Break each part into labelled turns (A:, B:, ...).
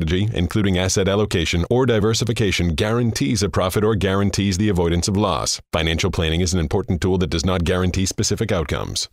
A: strategy, including asset allocation or diversification, guarantees a profit or guarantees the avoidance of loss. Financial planning is an important tool that does not guarantee specific outcomes.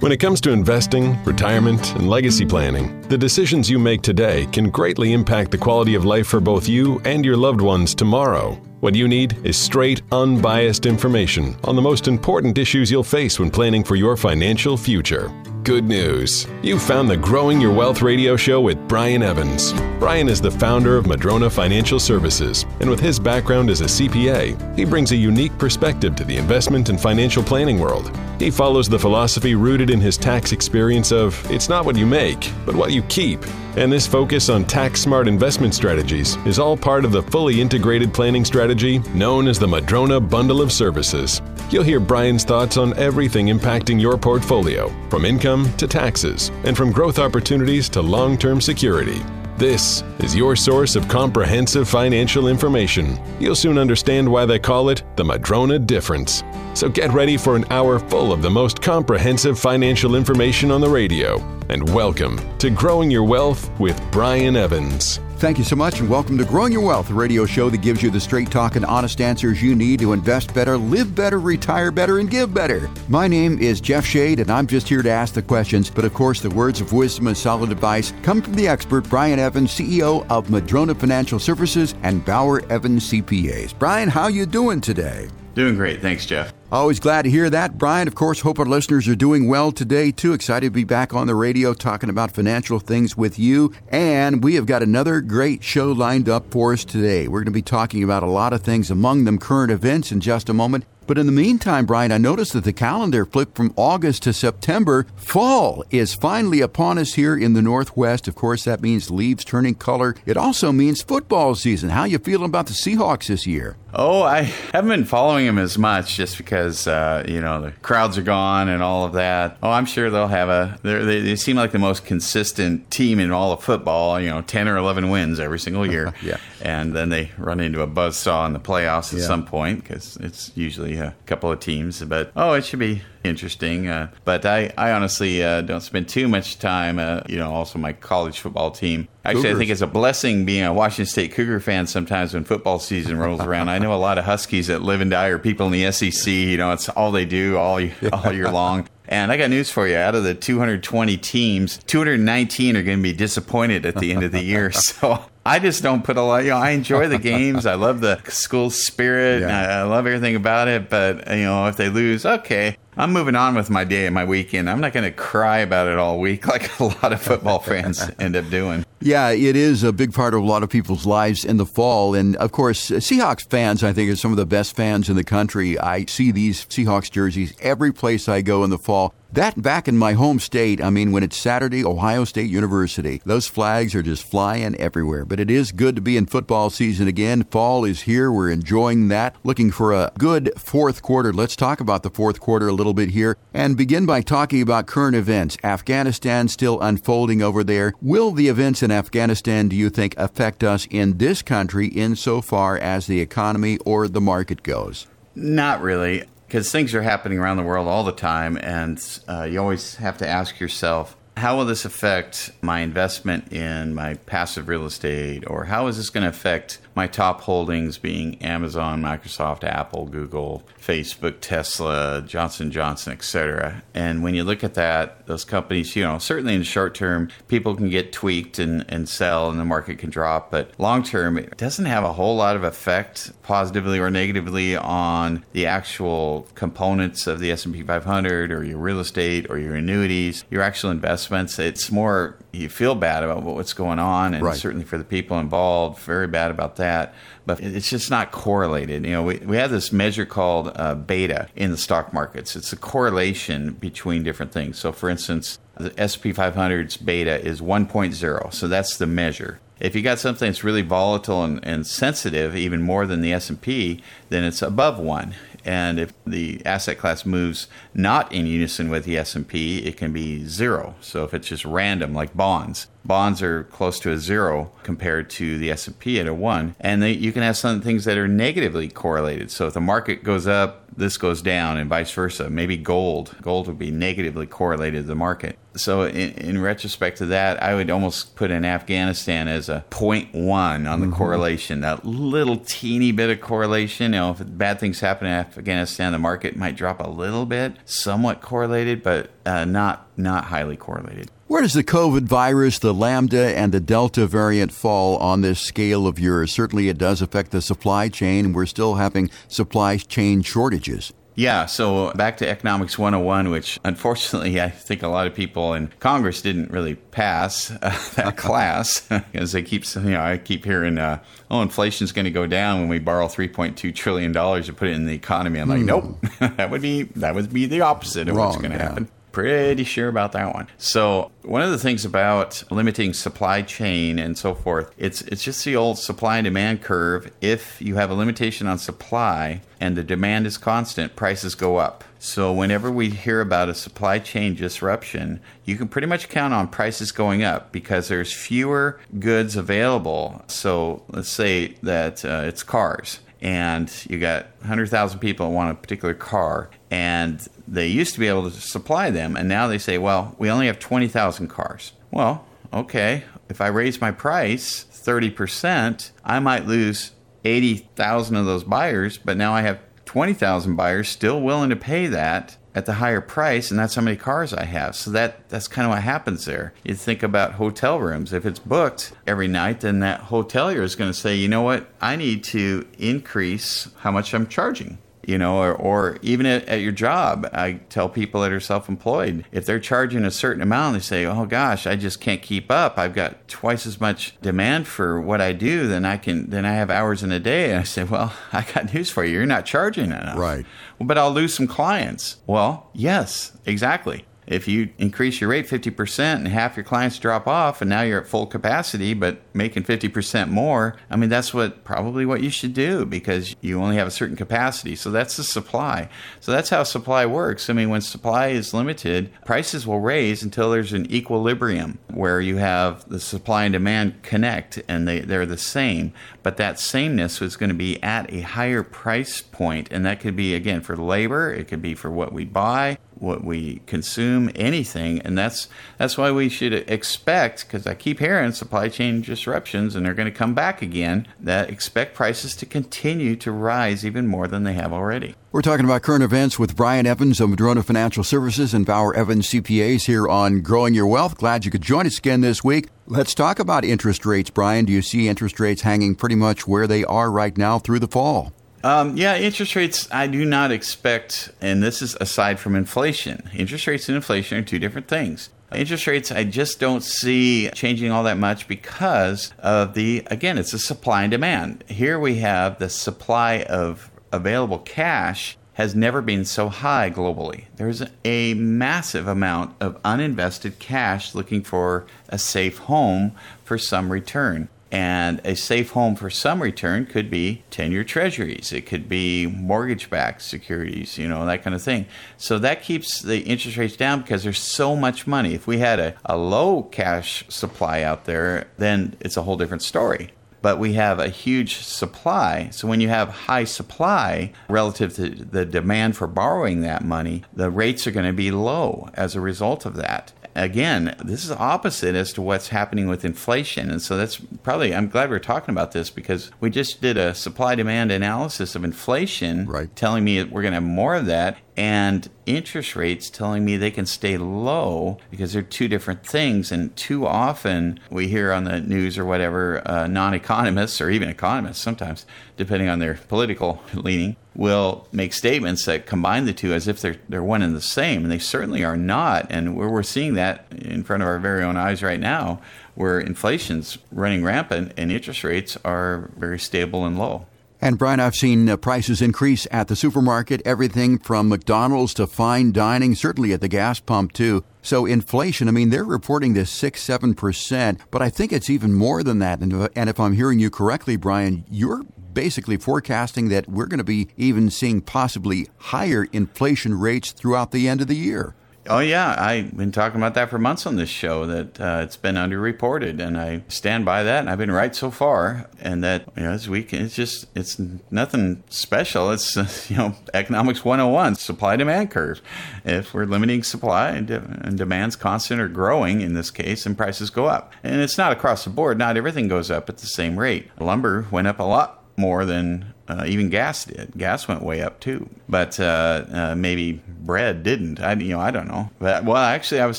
A: When it comes to investing, retirement, and legacy planning, the decisions you make today can greatly impact the quality of life for both you and your loved ones tomorrow. What you need is straight, unbiased information on the most important issues you'll face when planning for your financial future. Good news. You found the Growing Your Wealth radio show with Brian Evans. Brian is the founder of Madrona Financial Services, and with his background as a CPA, he brings a unique perspective to the investment and financial planning world. He follows the philosophy rooted in his tax experience of it's not what you make, but what you keep. And this focus on tax smart investment strategies is all part of the fully integrated planning strategy known as the Madrona Bundle of Services. You'll hear Brian's thoughts on everything impacting your portfolio, from income to taxes, and from growth opportunities to long term security. This is your source of comprehensive financial information. You'll soon understand why they call it the Madrona Difference. So get ready for an hour full of the most comprehensive financial information on the radio. And welcome to Growing Your Wealth with Brian Evans.
B: Thank you so much, and welcome to Growing Your Wealth, a radio show that gives you the straight talk and honest answers you need to invest better, live better, retire better, and give better. My name is Jeff Shade, and I'm just here to ask the questions. But of course, the words of wisdom and solid advice come from the expert, Brian Evans, CEO of Madrona Financial Services and Bauer Evans CPAs. Brian, how you doing today?
C: Doing great. Thanks, Jeff.
B: Always glad to hear that. Brian, of course, hope our listeners are doing well today, too. Excited to be back on the radio talking about financial things with you. And we have got another great show lined up for us today. We're going to be talking about a lot of things, among them current events in just a moment. But in the meantime, Brian, I noticed that the calendar flipped from August to September. Fall is finally upon us here in the Northwest. Of course, that means leaves turning color. It also means football season. How you feeling about the Seahawks this year?
C: Oh, I haven't been following them as much just because uh, you know the crowds are gone and all of that. Oh, I'm sure they'll have a. They, they seem like the most consistent team in all of football. You know, ten or eleven wins every single year.
B: yeah,
C: and then they run into a buzzsaw in the playoffs at
B: Yeah.
C: some point because it's usually a couple of teams. But oh, it should be interesting. Uh, but I, I honestly uh, don't spend too much time. Uh, you know, also my college football team. Actually, I think it's a blessing being a Washington State Cougar fan sometimes when football season rolls around. I know a lot of Huskies that live and die are people in the SEC. You know, it's all they do all all year long. And I got news for you. Out of the 220 teams, 219 are going to be disappointed at the end of the year. So I just don't put a lot. You know, I enjoy the games. I love the school spirit.
B: Yeah.
C: I, I love everything about it. But you know, if they lose, okay, I'm moving on with my day and my weekend. I'm not going to cry about it all week like a lot of football fans end up doing.
B: Yeah, it is a big part of a lot of people's lives in the fall. And of course, Seahawks fans, I think, are some of the best fans in the country. I see these Seahawks jerseys every place I go in the fall. That back in my home state, I mean, when it's Saturday, Ohio State University, those flags are just flying everywhere. But it is good to be in football season again. Fall is here. We're enjoying that. Looking for a good fourth quarter. Let's talk about the fourth quarter a little bit here and begin by talking about current events. Afghanistan still unfolding over there. Will the events in Afghanistan, do you think, affect us in this country insofar as the economy or the market goes?
C: Not really, because things are happening around the world all the time, and uh, you always have to ask yourself, how will this affect my investment in my passive real estate, or how is this going to affect my top holdings, being Amazon, Microsoft, Apple, Google, Facebook, Tesla, Johnson Johnson, etc. And when you look at that, those companies, you know, certainly in the short term, people can get tweaked and, and sell, and the market can drop, but long term, it doesn't have a whole lot of effect, positively or negatively, on the actual components of the S&P 500 or your real estate or your annuities, your actual investments. It's more you feel bad about what's going on, and
B: Right.
C: certainly for the people involved, very bad about that. But it's just not correlated. You know, we, we have this measure called uh, beta in the stock markets. It's a correlation between different things. So, for instance, the SP 500's beta is 1.0. So that's the measure. If you got something that's really volatile and, and sensitive, even more than the S&P, then it's above 1 and if the asset class moves not in unison with the S&P, it can be zero. So if it's just random like bonds, bonds are close to a zero compared to the S&P at a 1 and they, you can have some things that are negatively correlated. So if the market goes up, this goes down and vice versa. Maybe gold, gold would be negatively correlated to the market. So in, in retrospect to that, I would almost put in Afghanistan as a 0.1 on the mm-hmm. correlation, that little teeny bit of correlation. You know, if bad things happen in Afghanistan, the market might drop a little bit, somewhat correlated, but uh, not not highly correlated.
B: Where does the COVID virus, the Lambda, and the Delta variant fall on this scale of yours? Certainly, it does affect the supply chain. We're still having supply chain shortages.
C: Yeah, so back to Economics 101, which unfortunately I think a lot of people in Congress didn't really pass uh, that class because they keep, you know, I keep hearing, uh, oh, inflation's going to go down when we borrow 3.2 trillion dollars to put it in the economy. I'm like, hmm. nope, that would be that would be the opposite of Wrong, what's going to yeah. happen pretty sure about that one. So one of the things about limiting supply chain and so forth, it's it's just the old supply and demand curve. If you have a limitation on supply and the demand is constant, prices go up. So whenever we hear about a supply chain disruption, you can pretty much count on prices going up because there's fewer goods available. So let's say that uh, it's cars and you got 100,000 people want a particular car, and they used to be able to supply them, and now they say, well, we only have 20,000 cars. Well, okay, if I raise my price 30%, I might lose 80,000 of those buyers, but now I have 20,000 buyers still willing to pay that at the higher price and that's how many cars I have. So that that's kind of what happens there. You think about hotel rooms. If it's booked every night, then that hotelier is going to say, "You know what? I need to increase how much I'm charging." You know, or, or even at, at, your job. I tell people that are self employed, if they're charging a certain amount, they say, oh gosh, I just can't keep up. I've got twice as much demand for what I do than I can, than I have hours in a day. And I say, well, I got news for you. You're not charging enough.
B: Right.
C: Well, but I'll lose some clients. Well, yes, exactly if you increase your rate 50% and half your clients drop off and now you're at full capacity but making 50% more i mean that's what probably what you should do because you only have a certain capacity. So that's the supply. So that's how supply works. I mean when supply is limited prices will raise until there's an equilibrium where you have the supply and demand connect and they, they're the same. But that sameness is going to be at a higher price point and that could be again for labor it could be for what we buy what we consume, anything, and that's that's why we should expect. Because I keep hearing supply chain disruptions, and they're going to come back again. That expect prices to continue to rise even more than they have already.
B: We're talking about current events with Brian Evans of Madrona Financial Services and Bauer Evans CPAs here on Growing Your Wealth. Glad you could join us again this week. Let's talk about interest rates, Brian. Do you see interest rates hanging pretty much where they are right now through the fall?
C: Um, yeah, interest rates, I do not expect, and this is aside from inflation. Interest rates and inflation are two different things. Interest rates, I just don't see changing all that much because of the, again, it's a supply and demand. Here we have the supply of available cash has never been so high globally. There's a massive amount of uninvested cash looking for a safe home for some return. And a safe home for some return could be 10 year treasuries, it could be mortgage backed securities, you know, that kind of thing. So that keeps the interest rates down because there's so much money. If we had a, a low cash supply out there, then it's a whole different story but we have a huge supply. So when you have high supply relative to the demand for borrowing that money, the rates are going to be low as a result of that again, this is opposite as to what's happening with inflation. And so that's probably, I'm glad we're talking about this because we just did a supply demand analysis of inflation,
B: right.
C: telling me we're going to have more of that, and interest rates telling me they can stay low because they're two different things. And too often we hear on the news or whatever, uh, non economists or even economists sometimes, depending on their political leaning, will make statements that combine the two as if they're they're one and the same, and they certainly are not. And we're, we're seeing that in front of our very own eyes right now, where inflation's running rampant and interest rates are very stable and low.
B: And Brian, I've seen uh, prices increase at the supermarket, everything from McDonald's to fine dining, certainly at the gas pump too. So inflation, I mean, they're reporting this six, seven percent, but I think it's even more than that. And, and if I'm hearing you correctly, Brian, you're basically forecasting that we're going to be even seeing possibly higher inflation rates throughout the end of the year.
C: Oh yeah, I've been talking about that for months on this show. That uh, it's been underreported, and I stand by that. And I've been right so far. And that you know, this week it's just it's nothing special. It's you know economics 101, supply demand curve. If we're limiting supply and, and demand's constant or growing in this case, and prices go up. And it's not across the board. Not everything goes up at the same rate. Lumber went up a lot more than uh, even gas did. Gas went way up too, but uh, uh, maybe bread didn't. I you know I don't know. But, well, actually, I was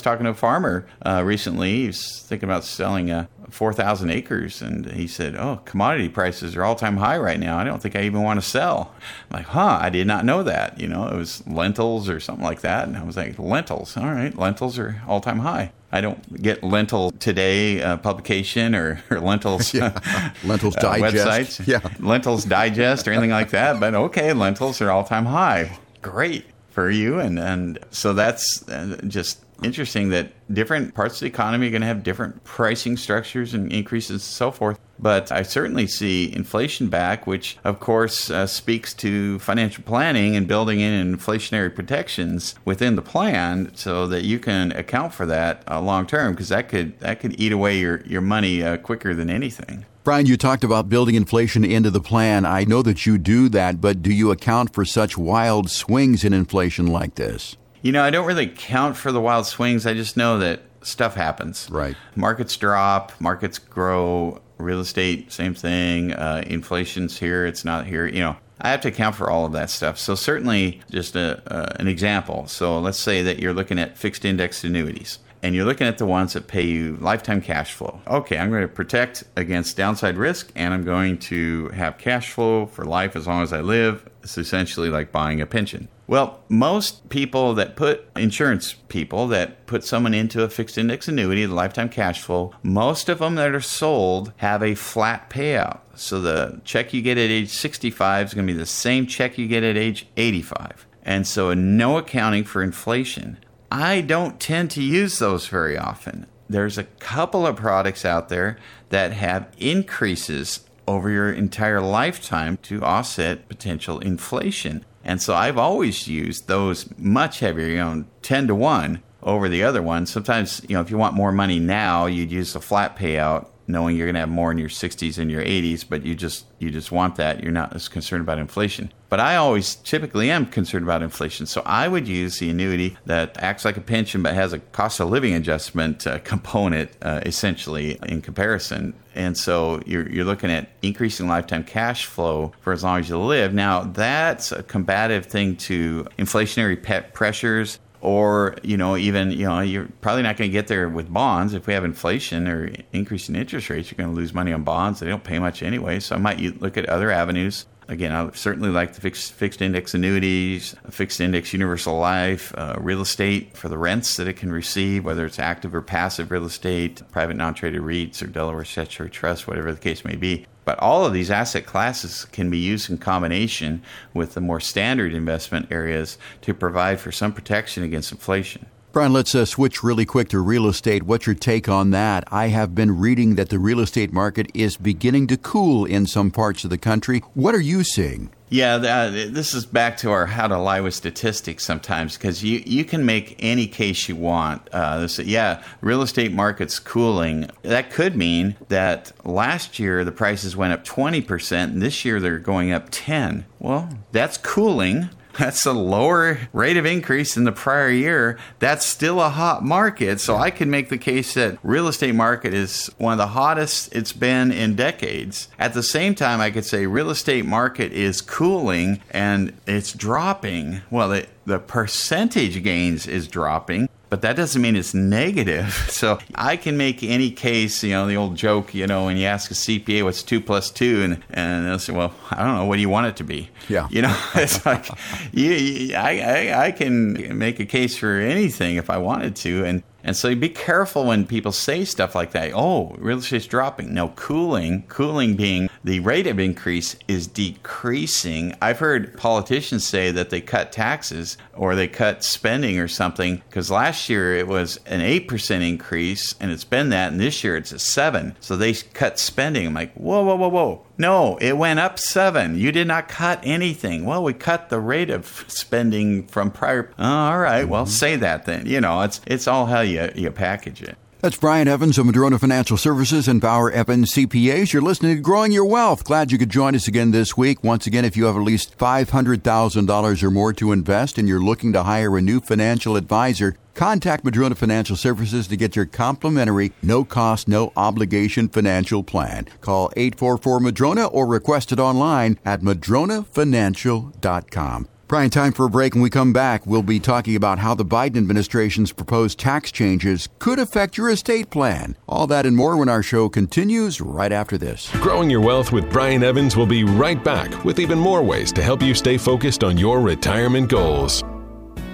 C: talking to a farmer uh, recently. He's thinking about selling a four thousand acres, and he said, "Oh, commodity prices are all time high right now. I don't think I even want to sell." I'm like, "Huh? I did not know that. You know, it was lentils or something like that." And I was like, "Lentils? All right, lentils are all time high." I don't get Lentil Today uh, publication or, or Lentils
B: yeah. Lentils uh, Digest.
C: websites. Yeah. Lentils Digest or anything like that. But okay, lentils are all time high. Great for you. And, and so that's uh, just interesting that different parts of the economy are going to have different pricing structures and increases and so forth. But I certainly see inflation back, which of course uh, speaks to financial planning and building in inflationary protections within the plan so that you can account for that uh, long term because that could that could eat away your, your money uh, quicker than anything.
B: Brian, you talked about building inflation into the plan. I know that you do that, but do you account for such wild swings in inflation like this?
C: You know, I don't really count for the wild swings. I just know that stuff happens.
B: Right.
C: Markets drop, markets grow, real estate, same thing. Uh, inflation's here, it's not here. You know, I have to account for all of that stuff. So, certainly, just a, uh, an example. So, let's say that you're looking at fixed index annuities and you're looking at the ones that pay you lifetime cash flow. Okay, I'm going to protect against downside risk and I'm going to have cash flow for life as long as I live. It's essentially like buying a pension. Well, most people that put insurance people that put someone into a fixed index annuity, the lifetime cash flow, most of them that are sold have a flat payout. So the check you get at age 65 is going to be the same check you get at age 85. And so no accounting for inflation. I don't tend to use those very often. There's a couple of products out there that have increases over your entire lifetime to offset potential inflation. And so I've always used those much heavier, you know, 10 to 1 over the other one. Sometimes, you know, if you want more money now, you'd use a flat payout knowing you're going to have more in your 60s and your 80s, but you just you just want that. You're not as concerned about inflation. But I always typically am concerned about inflation, so I would use the annuity that acts like a pension but has a cost of living adjustment uh, component uh, essentially in comparison. And so you're, you're looking at increasing lifetime cash flow for as long as you live. Now, that's a combative thing to inflationary pet pressures or you know even you know you're probably not going to get there with bonds. If we have inflation or increasing interest rates you're going to lose money on bonds. They don't pay much anyway. So i might look at other avenues. Again i certainly like the fixed, fixed index annuities fixed index universal life uh, real estate for the rents that it can receive whether it's active or passive real estate private non-traded reits or delaware statutory trust whatever the case may be but all of these asset classes can be used in combination with the more standard investment areas to provide for some protection against inflation.
B: Brian, let's uh, switch really quick to real estate. What's your take on that? I have been reading that the real estate market is beginning to cool in some parts of the country. What are you seeing?
C: Yeah, uh, this is back to our how to lie with statistics sometimes because you, you can make any case you want. Uh, this, yeah, real estate market's cooling. That could mean that last year the prices went up 20% and this year they're going up 10. Well, that's cooling that's a lower rate of increase than the prior year. That's still a hot market. So I can make the case that real estate market is one of the hottest it's been in decades. At the same time, I could say real estate market is cooling and it's dropping. Well, the, the percentage gains is dropping but that doesn't mean it's negative. So I can make any case, you know, the old joke, you know, when you ask a CPA what's two plus two, and, and they'll say, well, I don't know, what do you want it to be?
B: Yeah.
C: You know, it's like, you, I, I, I can make a case for anything if I wanted to. And And so be careful when people say stuff like that. Oh, real estate's dropping. No, cooling, cooling being the rate of increase is decreasing. I've heard politicians say that they cut taxes or they cut spending or something because last year it was an 8% increase and it's been that and this year it's a 7. So they cut spending. I'm like, "Whoa, whoa, whoa, whoa. No, it went up 7. You did not cut anything." Well, we cut the rate of spending from prior oh, all right, well, mm-hmm. say that then. You know, it's it's all how you you package it.
B: That's Brian Evans of Madrona Financial Services and Bauer Evans CPAs. You're listening to Growing Your Wealth. Glad you could join us again this week. Once again, if you have at least $500,000 or more to invest and you're looking to hire a new financial advisor, contact Madrona Financial Services to get your complimentary, no cost, no obligation financial plan. Call 844 Madrona or request it online at madronafinancial.com. Brian, time for a break. When we come back, we'll be talking about how the Biden administration's proposed tax changes could affect your estate plan. All that and more when our show continues right after this.
A: Growing Your Wealth with Brian Evans will be right back with even more ways to help you stay focused on your retirement goals.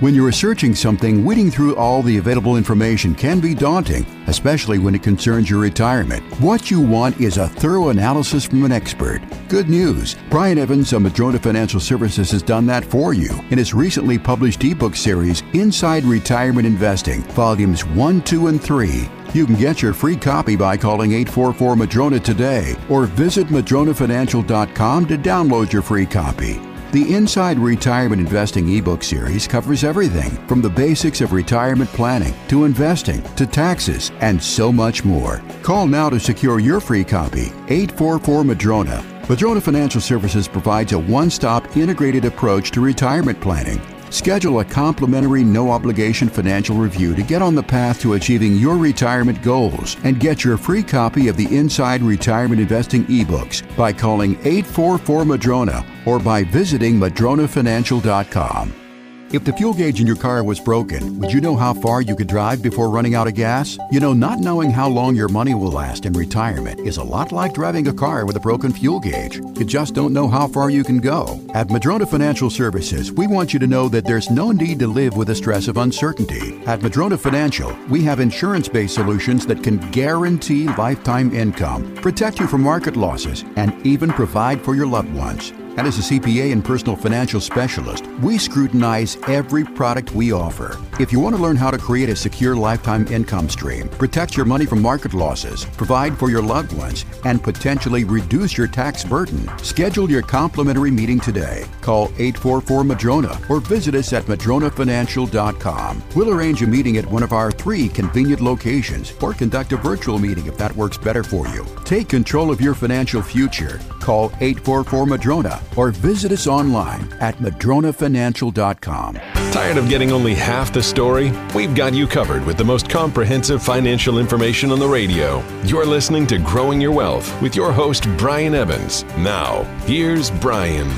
B: When you're researching something, weeding through all the available information can be daunting, especially when it concerns your retirement. What you want is a thorough analysis from an expert. Good news! Brian Evans of Madrona Financial Services has done that for you in his recently published ebook series, Inside Retirement Investing, Volumes 1, 2, and 3. You can get your free copy by calling 844 Madrona today or visit madronafinancial.com to download your free copy. The Inside Retirement Investing ebook series covers everything from the basics of retirement planning to investing to taxes and so much more. Call now to secure your free copy 844 Madrona. Madrona Financial Services provides a one stop integrated approach to retirement planning. Schedule a complimentary no obligation financial review to get on the path to achieving your retirement goals and get your free copy of the Inside Retirement Investing ebooks by calling 844 Madrona or by visiting madronafinancial.com. If the fuel gauge in your car was broken, would you know how far you could drive before running out of gas? You know, not knowing how long your money will last in retirement is a lot like driving a car with a broken fuel gauge. You just don't know how far you can go. At Madrona Financial Services, we want you to know that there's no need to live with the stress of uncertainty. At Madrona Financial, we have insurance based solutions that can guarantee lifetime income, protect you from market losses, and even provide for your loved ones. And as a CPA and personal financial specialist, we scrutinize every product we offer. If you want to learn how to create a secure lifetime income stream, protect your money from market losses, provide for your loved ones, and potentially reduce your tax burden, schedule your complimentary meeting today. Call 844 Madrona or visit us at madronafinancial.com. We'll arrange a meeting at one of our three convenient locations or conduct a virtual meeting if that works better for you. Take control of your financial future. Call 844 Madrona or visit us online at madronafinancial.com.
A: Tired of getting only half the story? We've got you covered with the most comprehensive financial information on the radio. You're listening to Growing Your Wealth with your host, Brian Evans. Now, here's Brian.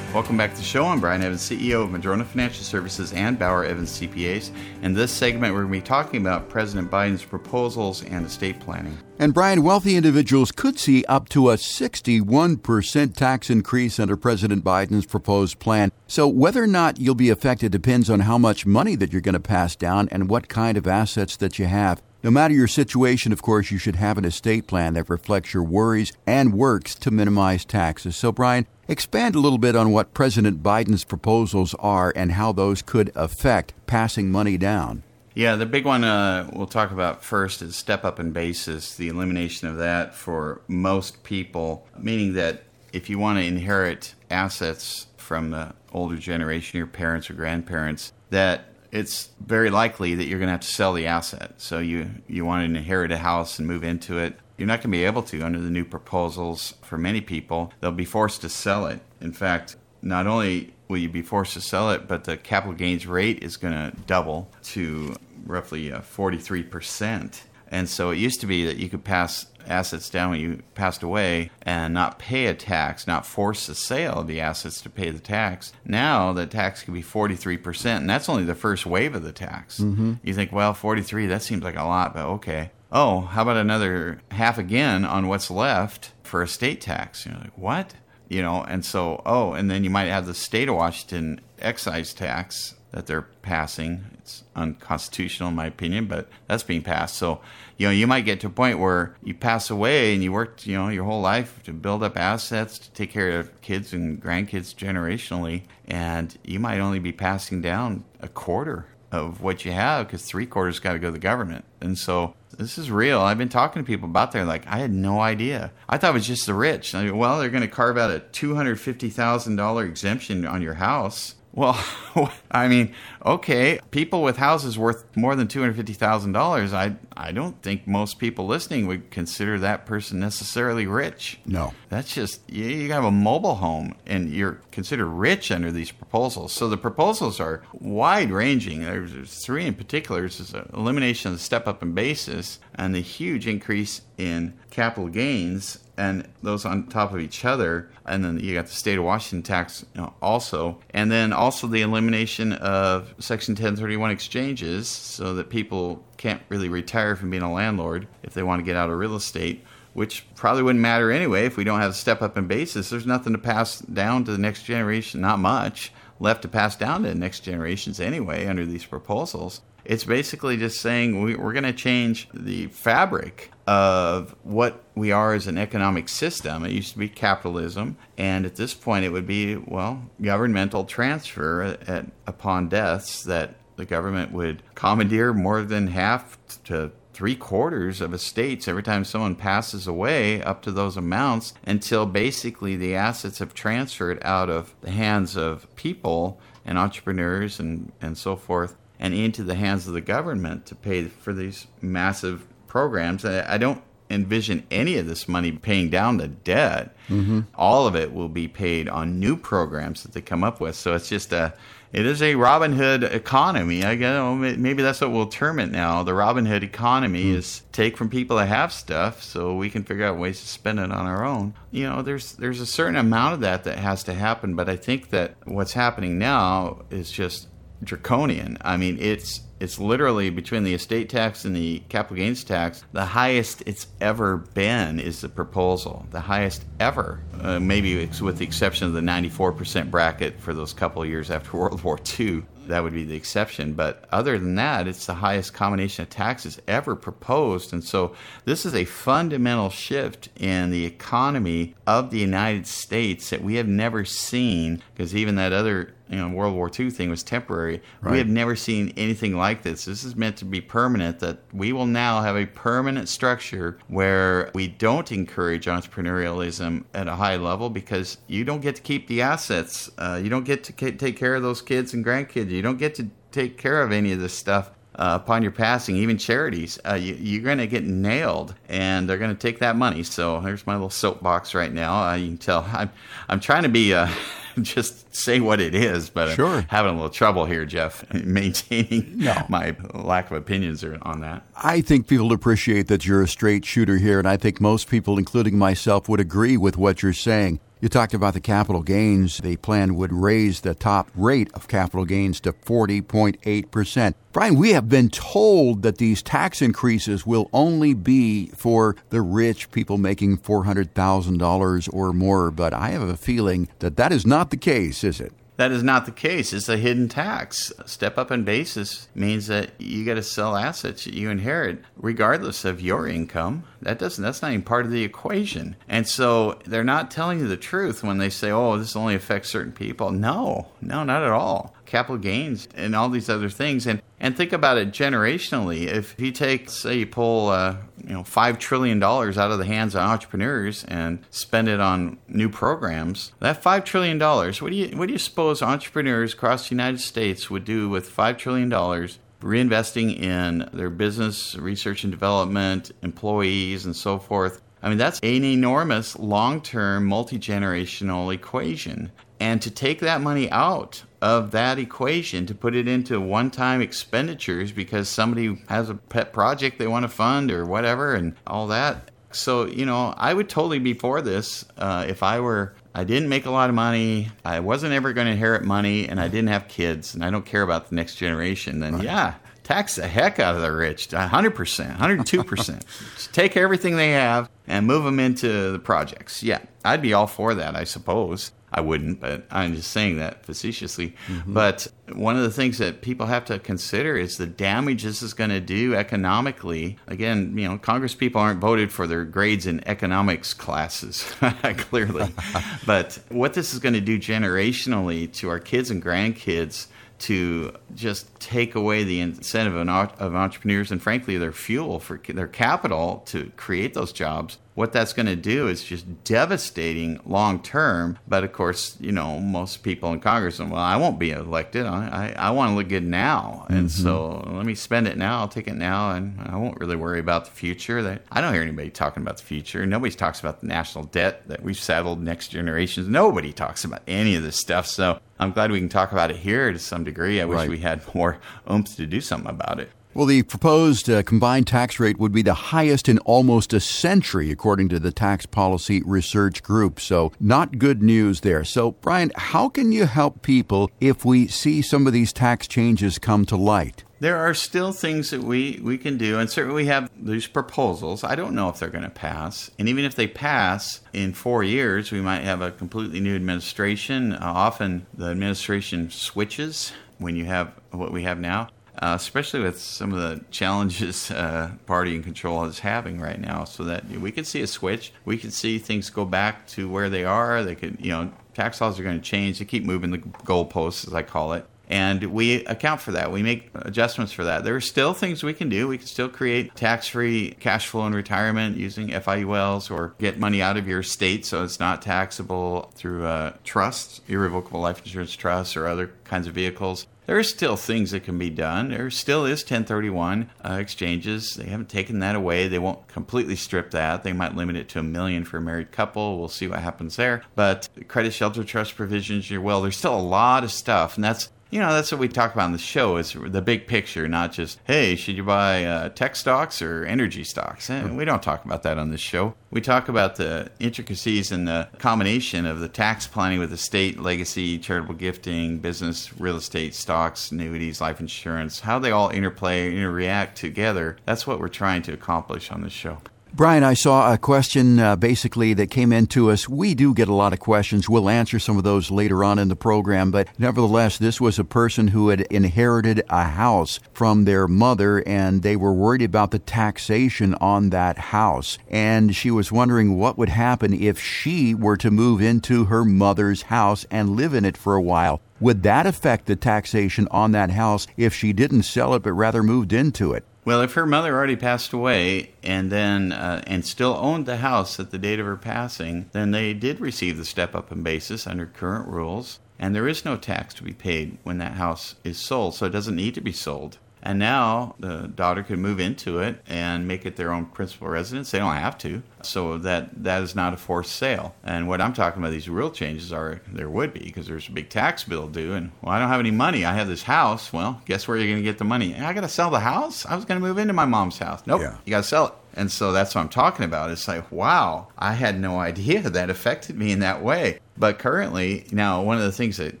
C: Welcome back to the show. I'm Brian Evans, CEO of Madrona Financial Services and Bauer Evans CPAs. In this segment, we're going to be talking about President Biden's proposals and estate planning.
B: And Brian, wealthy individuals could see up to a 61% tax increase under President Biden's proposed plan. So whether or not you'll be affected depends on how much money that you're going to pass down and what kind of assets that you have. No matter your situation, of course, you should have an estate plan that reflects your worries and works to minimize taxes. So, Brian, expand a little bit on what President Biden's proposals are and how those could affect passing money down.
C: Yeah, the big one uh, we'll talk about first is step up in basis, the elimination of that for most people, meaning that if you want to inherit assets from the older generation, your parents or grandparents, that it's very likely that you're going to have to sell the asset. So you you want to inherit a house and move into it. You're not going to be able to under the new proposals for many people. They'll be forced to sell it. In fact, not only will you be forced to sell it, but the capital gains rate is going to double to roughly uh, 43%. And so it used to be that you could pass assets down when you passed away and not pay a tax, not force the sale of the assets to pay the tax. Now the tax could be 43%, and that's only the first wave of the tax. Mm-hmm. You think, well, 43, that seems like a lot, but okay. Oh, how about another half again on what's left for estate tax? You're like, what? you know, and so, oh, and then you might have the state of Washington excise tax that they're passing. It's unconstitutional, in my opinion, but that's being passed. So, you know, you might get to a point where you pass away and you worked, you know, your whole life to build up assets to take care of kids and grandkids generationally, and you might only be passing down a quarter of what you have because three quarters got to go to the government. And so this is real. I've been talking to people about there, like I had no idea. I thought it was just the rich. I mean, well, they're going to carve out a two hundred fifty thousand dollar exemption on your house well, I mean, okay, people with houses worth more than two hundred fifty thousand dollars. I I don't think most people listening would consider that person necessarily rich.
B: No,
C: that's just you, you have a mobile home and you're considered rich under these proposals. So the proposals are wide ranging. There's, there's three in particular: is elimination of the step up in basis and the huge increase in capital gains and those on top of each other. And then you got the state of Washington tax you know, also. And then also the elimination of Section 1031 exchanges so that people can't really retire from being a landlord if they want to get out of real estate. Which probably wouldn't matter anyway if we don't have a step up in basis. There's nothing to pass down to the next generation, not much left to pass down to the next generations anyway under these proposals. It's basically just saying we, are going to change the fabric of what we are as an economic system. It used to be capitalism, and at this point, it would be, well, governmental transfer at, upon deaths that the government would commandeer more than half to three quarters of estates every time someone passes away up to those amounts until basically the assets have transferred out of the hands of people and entrepreneurs and, and so forth and into the hands of the government to pay for these massive programs. I don't envision any of this money paying down the debt. Mm-hmm. All of it will be paid on new programs that they come up with. So it's just a, it is a Robin Hood economy. I guess maybe that's what we'll term it now. The Robin Hood economy mm. is take from people that have stuff, so we can figure out ways to spend it on our own. You know, there's there's a certain amount of that that has to happen, but I think that what's happening now is just draconian. I mean, it's it's literally between the estate tax and the capital gains tax, the highest it's ever been is the proposal, the highest ever. Uh, maybe with the exception of the 94% bracket for those couple of years after World War II that would be the exception. But other than that, it's the highest combination of taxes ever proposed. And so this is a fundamental shift in the economy of the United States that we have never seen, because even that other you know, World War II thing was temporary. Right. We have never seen anything like this. This is meant to be permanent, that we will now have a permanent structure where we don't encourage entrepreneurialism at a high level because you don't get to keep the assets. Uh, you don't get to take care of those kids and grandkids. You don't get to take care of any of this stuff. Uh, upon your passing, even charities, uh, you, are going to get nailed, and they're going to take that money. So here's my little soapbox right now. Uh, you can tell I'm I'm trying to be uh, just say what it is, but
B: sure.
C: I'm having a little trouble here, Jeff, maintaining no. my lack of opinions on that.
B: I think people appreciate that you're a straight shooter here, and I think most people, including myself, would agree with what you're saying. You talked about the capital gains. The plan would raise the top rate of capital gains to 40.8%. Brian, we have been told that these tax increases will only be for the rich people making $400,000 or more, but I have a feeling that that is not the case, is it?
C: That is not the case. It's a hidden tax. Step up in basis means that you got to sell assets that you inherit regardless of your income. That doesn't that's not even part of the equation. And so they're not telling you the truth when they say, "Oh, this only affects certain people." No. No, not at all capital gains and all these other things. And and think about it generationally. If you take, say, you pull, uh, you know, five trillion dollars out of the hands of entrepreneurs and spend it on new programs, that five trillion dollars, what do you what do you suppose entrepreneurs across the United States would do with five trillion dollars? Reinvesting in their business, research and development, employees, and so forth. I mean, that's an enormous long term, multi generational equation. And to take that money out of that equation, to put it into one time expenditures because somebody has a pet project they want to fund or whatever and all that. So, you know, I would totally be for this uh, if I were I didn't make a lot of money. I wasn't ever going to inherit money, and I didn't have kids, and I don't care about the next generation. Then, right. yeah, tax the heck out of the rich 100%, 102%. Just take everything they have and move them into the projects. Yeah, I'd be all for that, I suppose. I wouldn't, but I'm just saying that facetiously. Mm-hmm. But one of the things that people have to consider is the damage this is going to do economically. Again, you know, Congress people aren't voted for their grades in economics classes, clearly. but what this is going to do generationally to our kids and grandkids to just take away the incentive of entrepreneurs and frankly their fuel for their capital to create those jobs what that's going to do is just devastating long term but of course you know most people in congress and well i won't be elected. I, I, I want to look good now. And mm-hmm. so let me spend it now. I'll take it now and i won't really worry about the future. That i don't hear anybody talking about the future. Nobody talks about the national debt that we've settled next generations. Nobody talks about any of this stuff. So I'm glad we can talk about it here to some degree. I wish right. we had more oomph to do something about it.
B: Well, the proposed uh, combined tax rate would be the highest in almost a century, according to the Tax Policy Research Group. So, not good news there. So, Brian, how can you help people if we see some of these tax changes come to light?
C: There are still things that we, we can do, and certainly we have these proposals. I don't know if they're going to pass. And even if they pass in four years, we might have a completely new administration. Uh, often the administration switches when you have what we have now uh, especially with some of the challenges uh, party in control is having right now. So that we could see a switch. We could see things go back to where they are. They could, you know, tax laws are going to change. They keep moving the goalposts, as I call it. And we account for that. We make adjustments for that. There are still things we can do. We can still create tax free cash flow in retirement using FIULs or get money out of your estate so it's not taxable through uh, trusts, irrevocable life insurance trusts, or other kinds of vehicles there are still things that can be done. There still is 1031 uh, exchanges. They haven't taken that away. They won't completely strip that. They might limit it to a million for a married couple. We'll see what happens there. But credit shelter trust provisions, you're well, there's still a lot of stuff, and that's you know that's what we talk about in the show is the big picture not just hey should you buy uh, tech stocks or energy stocks? And eh, we don't talk about that on this show. We talk about the intricacies and the combination of the tax planning with the state legacy charitable gifting business real estate stocks annuities life insurance how they all interplay and interreact together. That's what we're trying to accomplish on this show
B: Brian, I saw a question uh, basically that came into us. We do get a lot of questions. We'll answer some of those later on in the program, but nevertheless, this was a person who had inherited a house from their mother and they were worried about the taxation on that house. And she was wondering what would happen if she were to move into her mother's house and live in it for a while. Would that affect the taxation on that house if she didn't sell it but rather moved into it?
C: Well, if her mother already passed away and then uh, and still owned the house at the date of her passing, then they did receive the step up in basis under current rules, and there is no tax to be paid when that house is sold, so it doesn't need to be sold. And now the daughter can move into it and make it their own principal residence. They don't have to. So that that is not a forced sale. And what I'm talking about, these real changes are there would be because there's a big tax bill due. And well, I don't have any money. I have this house. Well, guess where you're going to get the money? I got to sell the house. I was going to move into my mom's house. Nope, yeah. you got to sell it. And so that's what I'm talking about. It's like, wow, I had no idea that affected me in that way. But currently, now, one of the things that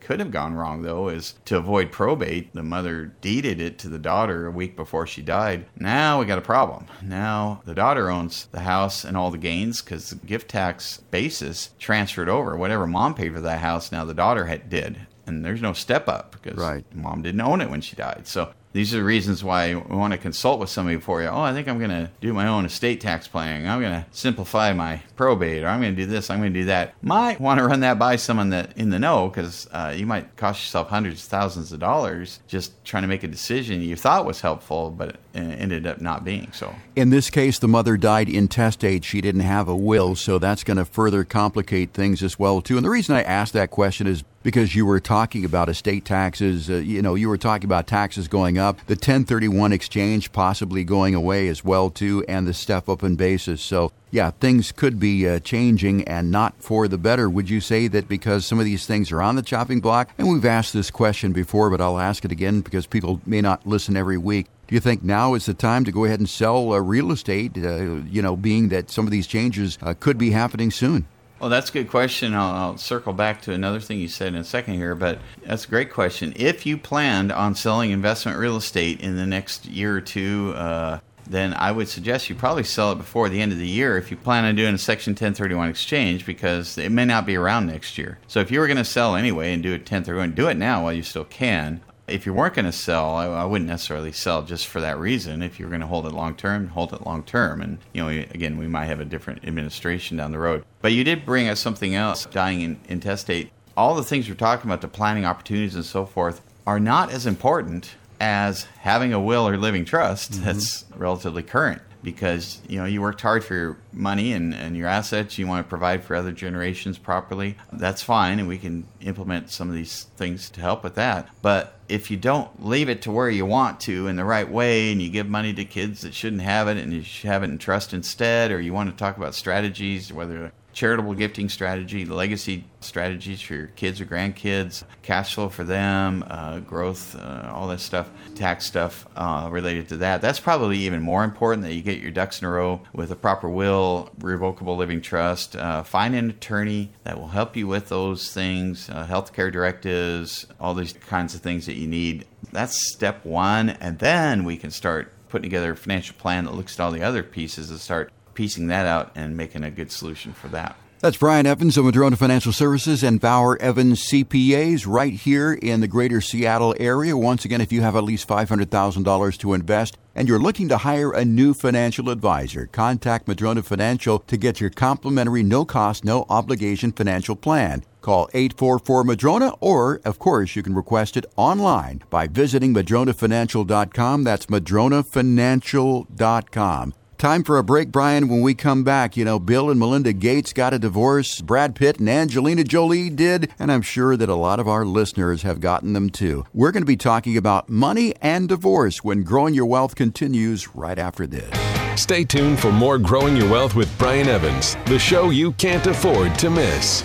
C: could have gone wrong, though, is to avoid probate, the mother deeded it to the daughter a week before she died. Now we got a problem. Now the daughter owns the house and all the gains because the gift tax basis transferred over. Whatever mom paid for that house, now the daughter had, did. And there's no step up because right. mom didn't own it when she died. So these are the reasons why I want to consult with somebody before you. Oh, I think I'm going to do my own estate tax planning. I'm going to simplify my probate, or I'm going to do this. I'm going to do that. Might want to run that by someone that in the know, because uh, you might cost yourself hundreds of thousands of dollars just trying to make a decision you thought was helpful, but ended up not being. So,
B: in this case, the mother died intestate. She didn't have a will, so that's going to further complicate things as well too. And the reason I asked that question is because you were talking about estate taxes. Uh, you know, you were talking about taxes going up, the 1031 exchange possibly going away as well too, and the step up in basis. So yeah, things could be uh, changing and not for the better. Would you say that because some of these things are on the chopping block? And we've asked this question before, but I'll ask it again because people may not listen every week. Do you think now is the time to go ahead and sell uh, real estate, uh, you know, being that some of these changes uh, could be happening soon?
C: Well, that's a good question. I'll, I'll, circle back to another thing you said in a second here, but that's a great question. If you planned on selling investment real estate in the next year or two, uh, then I would suggest you probably sell it before the end of the year if you plan on doing a Section 1031 exchange because it may not be around next year. So if you were going to sell anyway and do a 1031, do it now while you still can if you weren't going to sell, I, I, wouldn't necessarily sell just for that reason. If you're going to hold it long term, hold it long term. And, you know, again, we might have a different administration down the road. But you did bring us something else dying in, intestate. All the things we're talking about, the planning opportunities and so forth, are not as important as having a will or living trust mm-hmm. that's relatively current because you know you worked hard for your money and, and your assets. You want to provide for other generations properly. That's fine and we can implement some of these things to help with that. But if you don't leave it to where you want to in the right way and you give money to kids that shouldn't have it and you should have it in trust instead or you want to talk about strategies whether charitable gifting strategy, legacy strategies for your kids or grandkids, cash flow for them, uh, growth, uh, all that stuff, tax stuff uh, related to that. That's probably even more important that you get your ducks in a row with a proper will, revocable living trust. Uh, find an attorney that will help you with those things, uh, healthcare directives, all these kinds of things that you need. That's step one, and then we can start putting together a financial plan that looks at all the other pieces and start piecing that out and making a good solution for that.
B: That's Brian Evans of Madrona Financial Services and Bauer Evans CPAs right here in the greater Seattle area. Once again, if you have at least $500,000 to invest and you're looking to hire a new financial advisor, contact Madrona Financial to get your complimentary, no cost, no obligation financial plan. Call 844 Madrona, or, of course, you can request it online by visiting madronafinancial.com. That's madronafinancial.com. Time for a break, Brian. When we come back, you know, Bill and Melinda Gates got a divorce, Brad Pitt and Angelina Jolie did, and I'm sure that a lot of our listeners have gotten them too. We're going to be talking about money and divorce when Growing Your Wealth continues right after this.
A: Stay tuned for more Growing Your Wealth with Brian Evans, the show you can't afford to miss.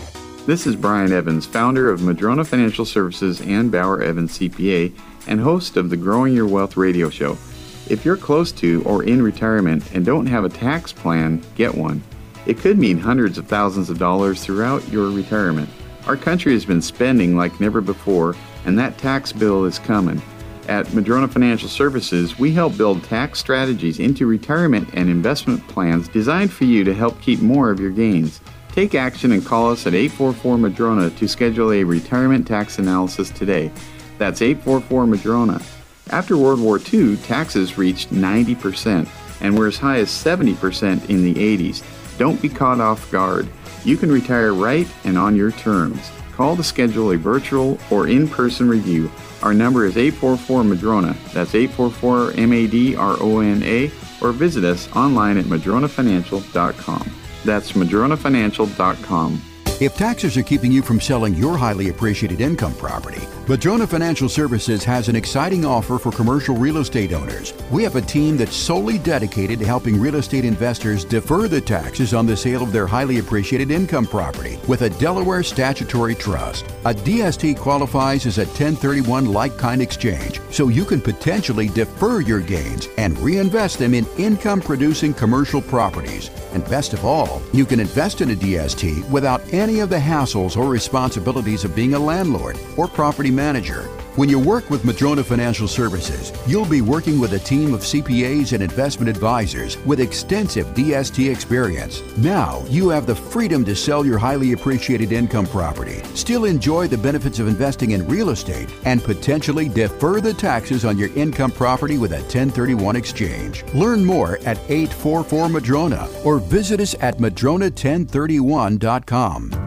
C: This is Brian Evans, founder of Madrona Financial Services and Bauer Evans CPA, and host of the Growing Your Wealth radio show. If you're close to or in retirement and don't have a tax plan, get one. It could mean hundreds of thousands of dollars throughout your retirement. Our country has been spending like never before, and that tax bill is coming. At Madrona Financial Services, we help build tax strategies into retirement and investment plans designed for you to help keep more of your gains. Take action and call us at 844 Madrona to schedule a retirement tax analysis today. That's 844 Madrona. After World War II, taxes reached 90% and were as high as 70% in the 80s. Don't be caught off guard. You can retire right and on your terms. Call to schedule a virtual or in person review. Our number is 844 Madrona. That's 844 M A D R O N A, or visit us online at madronafinancial.com. That's madronafinancial.com.
B: If taxes are keeping you from selling your highly appreciated income property, Madrona Financial Services has an exciting offer for commercial real estate owners. We have a team that's solely dedicated to helping real estate investors defer the taxes on the sale of their highly appreciated income property with a Delaware statutory trust. A DST qualifies as a 1031 like kind exchange, so you can potentially defer your gains and reinvest them in income producing commercial properties. And best of all, you can invest in a DST without any of the hassles or responsibilities of being a landlord or property manager. When you work with Madrona Financial Services, you'll be working with a team of CPAs and investment advisors with extensive DST experience. Now you have the freedom to sell your highly appreciated income property, still enjoy the benefits of investing in real estate, and potentially defer the taxes on your income property with a 1031 exchange. Learn more at 844 Madrona or visit us at madrona1031.com.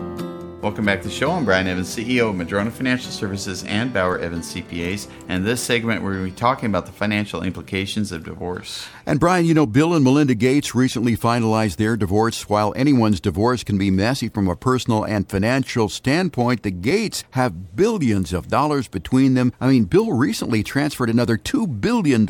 C: Welcome back to the show. I'm Brian Evans, CEO of Madrona Financial Services and Bauer Evans CPAs. And this segment, we're going to be talking about the financial implications of divorce.
B: And Brian, you know, Bill and Melinda Gates recently finalized their divorce. While anyone's divorce can be messy from a personal and financial standpoint, the Gates have billions of dollars between them. I mean, Bill recently transferred another $2 billion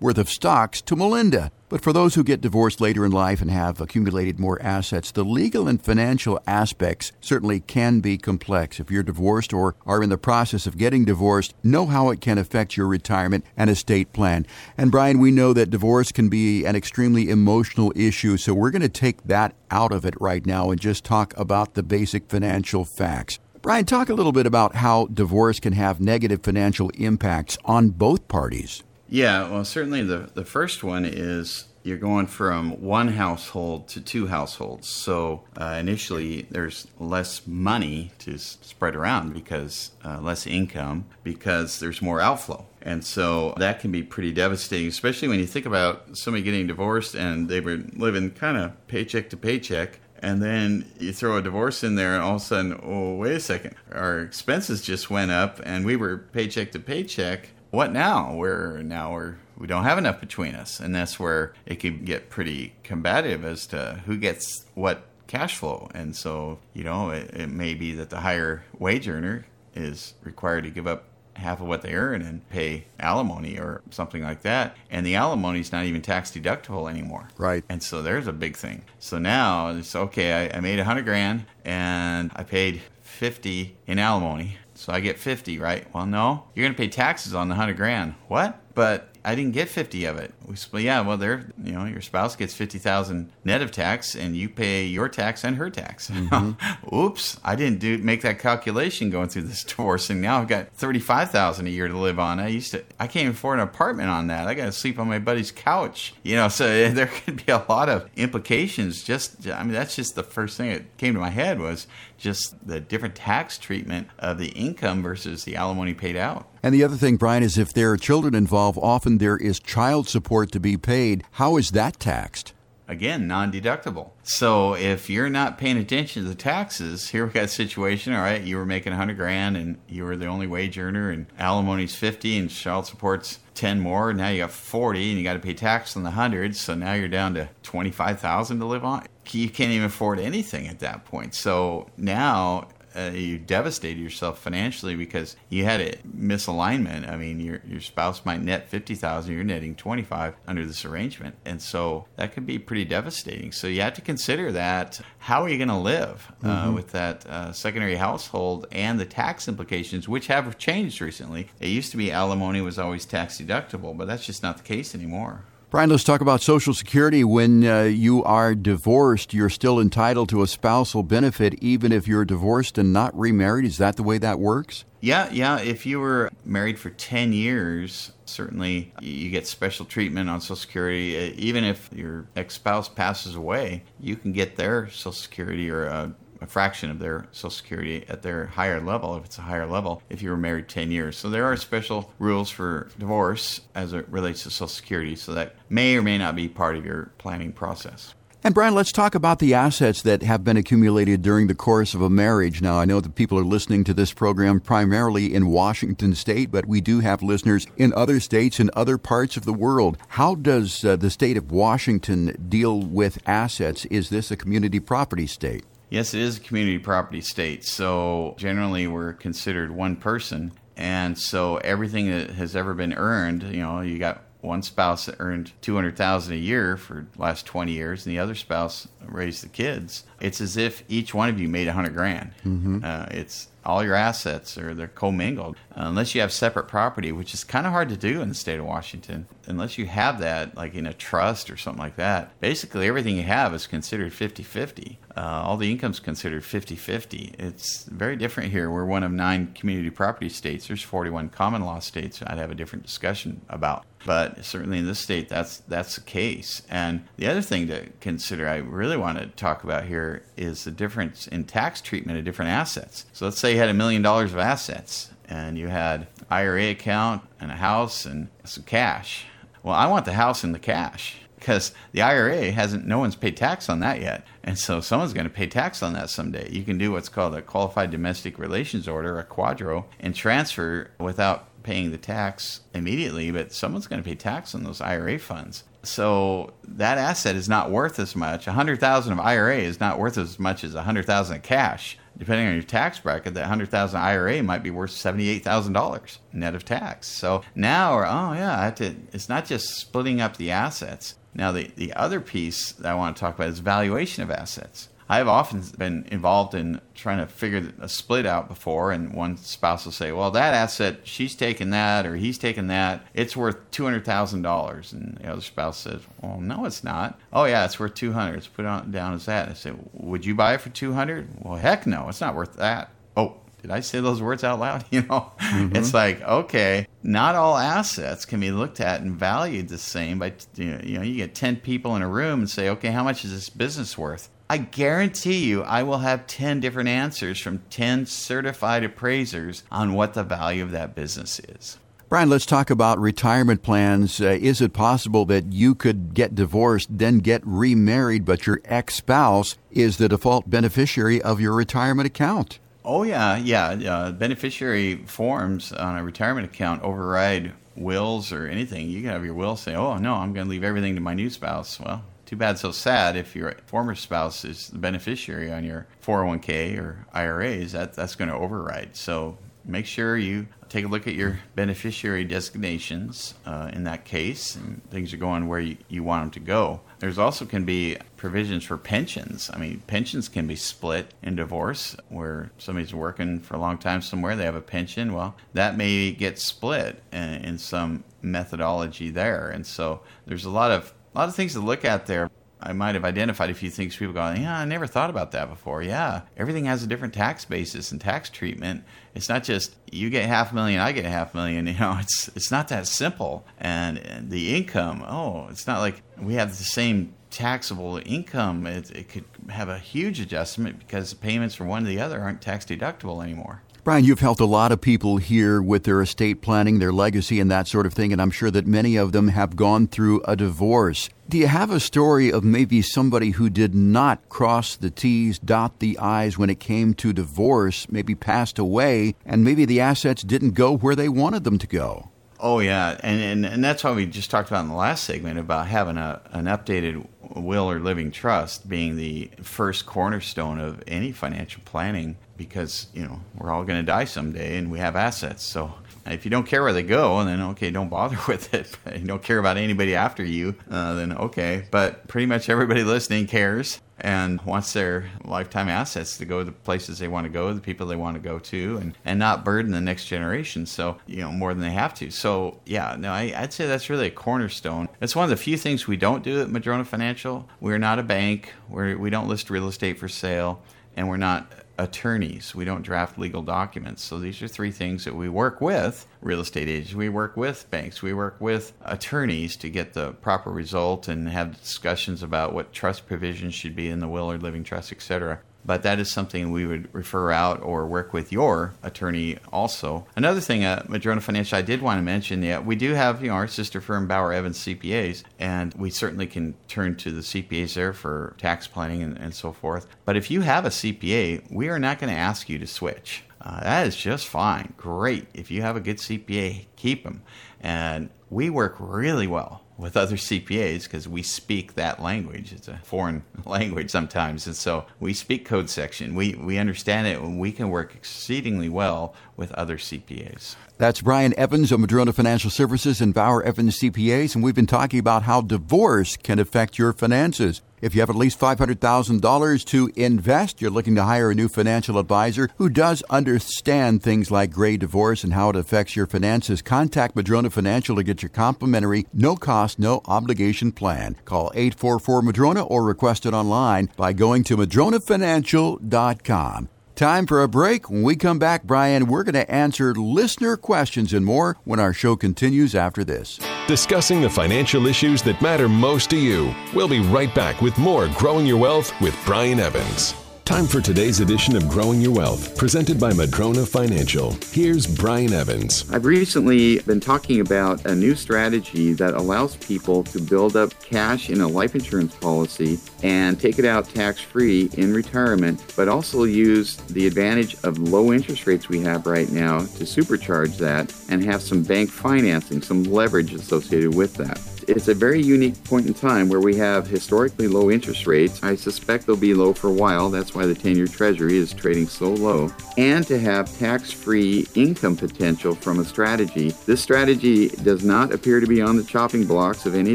B: worth of stocks to Melinda. But for those who get divorced later in life and have accumulated more assets, the legal and financial aspects certainly can be complex. If you're divorced or are in the process of getting divorced, know how it can affect your retirement and estate plan. And Brian, we know that divorce can be an extremely emotional issue, so we're going to take that out of it right now and just talk about the basic financial facts. Brian, talk a little bit about how divorce can have negative financial impacts on both parties.
C: Yeah, well, certainly the, the first one is you're going from one household to two households. So uh, initially, there's less money to s- spread around because uh, less income, because there's more outflow. And so that can be pretty devastating, especially when you think about somebody getting divorced and they were living kind of paycheck to paycheck and then you throw a divorce in there and all of a sudden oh wait a second our expenses just went up and we were paycheck to paycheck what now we're now we're we don't have enough between us and that's where it can get pretty combative as to who gets what cash flow and so you know it, it may be that the higher wage earner is required to give up half of what they earn and pay alimony or something like that. And the alimony is not even tax deductible anymore.
B: Right.
C: And so there's a big thing. So now it's okay, I, I made a hundred grand and I paid 50 in alimony. So I get 50, right? Well, no, you're going to pay taxes on the hundred grand. What? But I didn't get 50 of it. We split, yeah, well, there, you know, your spouse gets 50,000 net of tax and you pay your tax and her tax. Mm-hmm. Oops, I didn't do make that calculation going through this divorce and now I've got 35,000 a year to live on. I used to I can't even afford an apartment on that. I got to sleep on my buddy's couch. You know, so there could be a lot of implications just I mean that's just the first thing that came to my head was just the different tax treatment of the income versus the alimony paid out.
B: And the other thing, Brian, is if there are children involved, often there is child support to be paid. How is that taxed?
C: Again, non deductible. So if you're not paying attention to the taxes, here we got a situation, all right, you were making 100 grand and you were the only wage earner and alimony's 50 and child support's 10 more. Now you got 40 and you got to pay tax on the 100. So now you're down to 25,000 to live on. You can't even afford anything at that point. So now uh, you devastated yourself financially because you had a misalignment. I mean, your your spouse might net fifty thousand, you're netting twenty five under this arrangement, and so that could be pretty devastating. So you have to consider that. How are you going to live uh, mm-hmm. with that uh, secondary household and the tax implications, which have changed recently? It used to be alimony was always tax deductible, but that's just not the case anymore.
B: Brian, let's talk about Social Security. When uh, you are divorced, you're still entitled to a spousal benefit even if you're divorced and not remarried. Is that the way that works?
C: Yeah, yeah. If you were married for 10 years, certainly you get special treatment on Social Security. Even if your ex spouse passes away, you can get their Social Security or uh, a fraction of their Social Security at their higher level, if it's a higher level, if you were married 10 years. So there are special rules for divorce as it relates to Social Security, so that may or may not be part of your planning process.
B: And Brian, let's talk about the assets that have been accumulated during the course of a marriage. Now, I know that people are listening to this program primarily in Washington state, but we do have listeners in other states and other parts of the world. How does uh, the state of Washington deal with assets? Is this a community property state?
C: Yes, it is a community property state. So generally, we're considered one person. And so everything that has ever been earned, you know, you got one spouse that earned 200,000 a year for the last 20 years and the other spouse raised the kids. It's as if each one of you made 100 grand. Mm-hmm. Uh, it's all your assets or they're commingled unless you have separate property which is kind of hard to do in the state of washington unless you have that like in a trust or something like that basically everything you have is considered 50-50 uh, all the income's considered 50-50 it's very different here. We're one of nine community property states. There's 41 common law states i'd have a different discussion about. But certainly in this state that's that's the case. And the other thing to consider i really want to talk about here is the difference in tax treatment of different assets. So let's say you had a million dollars of assets and you had ira account and a house and some cash. Well i want the house and the cash because the IRA hasn't, no one's paid tax on that yet. And so someone's going to pay tax on that someday. You can do what's called a qualified domestic relations order, a QDRO, and transfer without paying the tax immediately, but someone's going to pay tax on those IRA funds. So that asset is not worth as much. 100,000 of IRA is not worth as much as 100,000 of cash. depending on your tax bracket, that 100000 IRA might be worth $78,000 net of tax. So now, or, oh yeah, to, it's not just splitting up the assets. Now, the, the other piece that I want to talk about is valuation of assets. I've often been involved in trying to figure a split out before, and one spouse will say, "Well, that asset, she's taking that, or he's taking that. It's worth two hundred thousand dollars," and the other spouse says, "Well, no, it's not. Oh, yeah, it's worth two hundred. Let's put it down as that." I say, "Would you buy it for two hundred? Well, heck no, it's not worth that." Oh, did I say those words out loud? You know, mm-hmm. it's like okay, not all assets can be looked at and valued the same. By you know, you get ten people in a room and say, okay, how much is this business worth? I guarantee you, I will have 10 different answers from 10 certified appraisers on what the value of that business is.
B: Brian, let's talk about retirement plans. Uh, is it possible that you could get divorced, then get remarried, but your ex spouse is the default beneficiary of your retirement account?
C: Oh, yeah, yeah. Uh, beneficiary forms on a retirement account override wills or anything. You can have your will say, oh, no, I'm going to leave everything to my new spouse. Well, too bad, so sad. If your former spouse is the beneficiary on your 401k or IRAs, that that's going to override. So make sure you take a look at your beneficiary designations uh, in that case, and things are going where you, you want them to go. There's also can be provisions for pensions. I mean, pensions can be split in divorce, where somebody's working for a long time somewhere, they have a pension. Well, that may get split in, in some methodology there, and so there's a lot of a lot of things to look at there. I might have identified a few things people go, yeah, I never thought about that before. Yeah, everything has a different tax basis and tax treatment. It's not just you get half a million, I get half a million. You know, it's it's not that simple. And, and the income, oh, it's not like we have the same taxable income. It, it could have a huge adjustment because the payments from one to the other aren't tax deductible anymore.
B: Brian, you've helped a lot of people here with their estate planning, their legacy, and that sort of thing, and I'm sure that many of them have gone through a divorce. Do you have a story of maybe somebody who did not cross the T's, dot the I's when it came to divorce, maybe passed away, and maybe the assets didn't go where they wanted them to go?
C: Oh yeah, and, and and that's why we just talked about in the last segment about having a an updated will or living trust being the first cornerstone of any financial planning because you know we're all going to die someday and we have assets. So if you don't care where they go, then okay, don't bother with it. If you don't care about anybody after you, uh, then okay. But pretty much everybody listening cares and wants their lifetime assets to go to the places they want to go, the people they want to go to, and, and not burden the next generation. So, you know, more than they have to. So, yeah, no, I, would say that's really a cornerstone. It's one of the few things we don't do at Madrona Financial. We're not a bank, we're, we don't list real estate for sale, and we're not attorneys. We don't draft legal documents. So these are three things that we work with real estate agents, we work with banks, we work with attorneys to get the proper result and have discussions about what trust provisions should be in the will or living trust, etc but that is something we would refer out or work with your attorney also. Another thing, uh, Madrona Financial, I did want to mention, yeah, we do have you know our sister firm Bauer Evans CPAs, and we certainly can turn to the CPAs there for tax planning and, and so forth. But if you have a CPA, we are not going to ask you to switch. Uh, that is just fine. Great. If you have a good CPA, keep them. And we work really well with other CPAs because we speak that language. It's a foreign language sometimes, and so we speak code section. We we understand it, and we can work exceedingly well with other CPAs.
B: That's Brian Evans of Madrona Financial Services and Bauer Evans CPAs, and we've been talking about how divorce can affect your finances. If you have at least $500,000 to invest, you're looking to hire a new financial advisor who does understand things like gray divorce and how it affects your finances. Contact Madrona Financial to get your complimentary, no cost, no obligation plan. Call 844 Madrona or request it online by going to madronafinancial.com. Time for a break. When we come back, Brian, we're going to answer listener questions and more when our show continues after this.
A: Discussing the financial issues that matter most to you. We'll be right back with more Growing Your Wealth with Brian Evans. Time for today's edition of Growing Your Wealth, presented by Madrona Financial. Here's Brian Evans.
C: I've recently been talking about a new strategy that allows people to build up cash in a life insurance policy and take it out tax free in retirement, but also use the advantage of low interest rates we have right now to supercharge that and have some bank financing, some leverage associated with that.
D: It's a very unique point in time where we have historically low interest rates. I suspect they'll be low for a while. That's why the 10 year Treasury is trading so low. And to have tax free income potential from a strategy. This strategy does not appear to be on the chopping blocks of any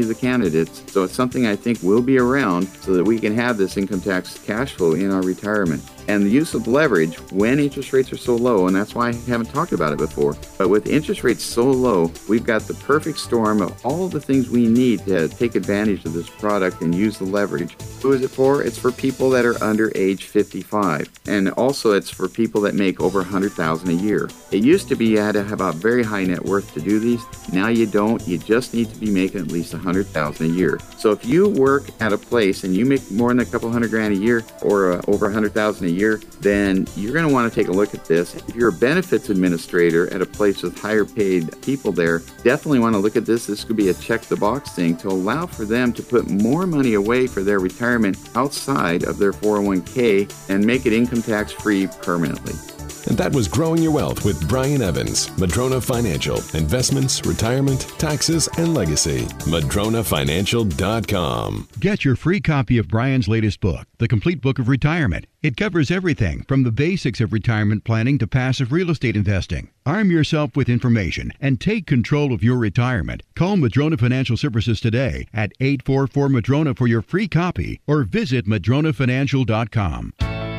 D: of the candidates, so it's something I think will be around so that we can have this income tax cash flow in our retirement and the use of leverage when interest rates are so low, and that's why I haven't talked about it before. But with interest rates so low, we've got the perfect storm of all the things we need to take advantage of this product and use the leverage. Who is it for? It's for people that are under age 55, and also it's for people that make over 100,000 a year. It used to be you had to have a very high net worth to do these. Now you don't. You just need to be making at least 100,000 a year. So if you work at a place and you make more than a couple hundred grand a year or uh, over 100,000 a year year, then you're going to want to take a look at this. If you're a benefits administrator at a place with higher paid people there, definitely want to look at this. This could be a check the box thing to allow for them to put more money away for their retirement outside of their 401k and make it income tax free permanently.
A: And that was Growing Your Wealth with Brian Evans, Madrona Financial, Investments, Retirement, Taxes, and Legacy. MadronaFinancial.com.
E: Get your free copy of Brian's latest book, The Complete Book of Retirement. It covers everything from the basics of retirement planning to passive real estate investing. Arm yourself with information and take control of your retirement. Call Madrona Financial Services today at 844 Madrona for your free copy or visit MadronaFinancial.com.